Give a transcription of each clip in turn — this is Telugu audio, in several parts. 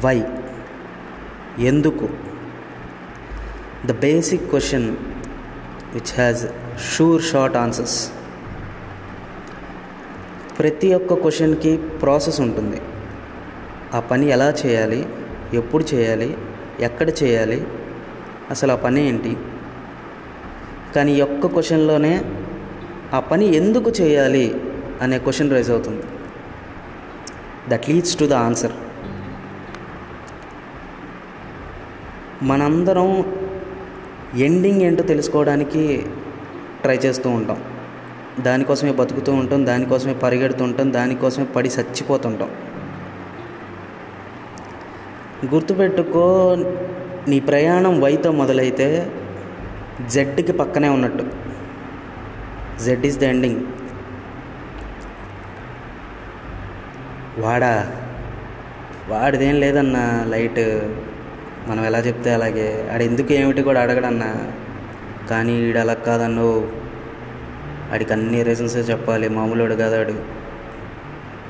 వై. ఎందుకు? The basic question which has sure short answers ప్రతి ఒక్క క్వశ్చన్కి ప్రాసెస్ ఉంటుంది. ఆ పని ఎలా చేయాలి? ఎప్పుడు చేయాలి? ఎక్కడ చేయాలి? అసలు ఆ పని ఏంటి? కానీ ఈ ఒక్క క్వశ్చన్లోనే ఆ పని ఎందుకు చేయాలి? అనే క్వశ్చన్ రైజ్ అవుతుంది. That leads to the answer మనందరం ఎండింగ్ ఏంటో తెలుసుకోవడానికి ట్రై చేస్తూ ఉంటాం. దానికోసమే బతుకుతూ ఉంటాం దానికోసమే పరిగెడుతూ ఉంటాం దానికోసమే పడి చచ్చిపోతుంటాం గుర్తుపెట్టుకో నీ ప్రయాణం వైతో మొదలైతే జెడ్కి పక్కనే ఉన్నట్టు. జెడ్ ఈస్ ద ఎండింగ్ వాడా వాడిదేం లేదన్న లైట్. మనం ఎలా చెప్తే అలాగే. ఆడు ఎందుకు ఏమిటి కూడా అడగడన్నా. కానీ ఈడు అలా కాదన్నో. ఆడికి అన్ని రీజన్స్ చెప్పాలి. మామూలుడు కాదాడు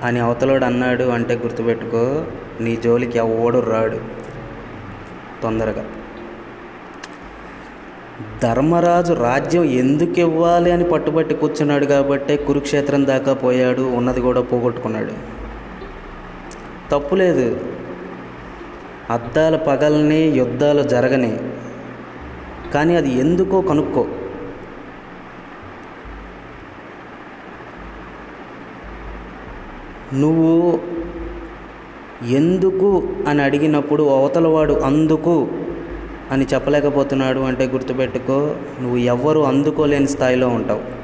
అని అవతలోడు అన్నాడు అంటే గుర్తుపెట్టుకో. నీ జోలికి ఎవడు రాడు. తొందరగా. ధర్మరాజు రాజ్యం ఎందుకు ఇవ్వాలి అని పట్టుబట్టి కూర్చున్నాడు కాబట్టే కురుక్షేత్రం దాకా పోయాడు. ఉన్నది కూడా పోగొట్టుకున్నాడు. తప్పులేదు అద్దాల పగల్ని యుద్ధాలు జరగని. కానీ అది ఎందుకో కనుక్కో. నువ్వు ఎందుకు అని అడిగినప్పుడు అవతలవాడు అందుకు అని చెప్పలేకపోతున్నాడు అంటే గుర్తుపెట్టుకో నువ్వు ఎవ్వరు అందుకోలేని స్థాయిలో ఉంటావు.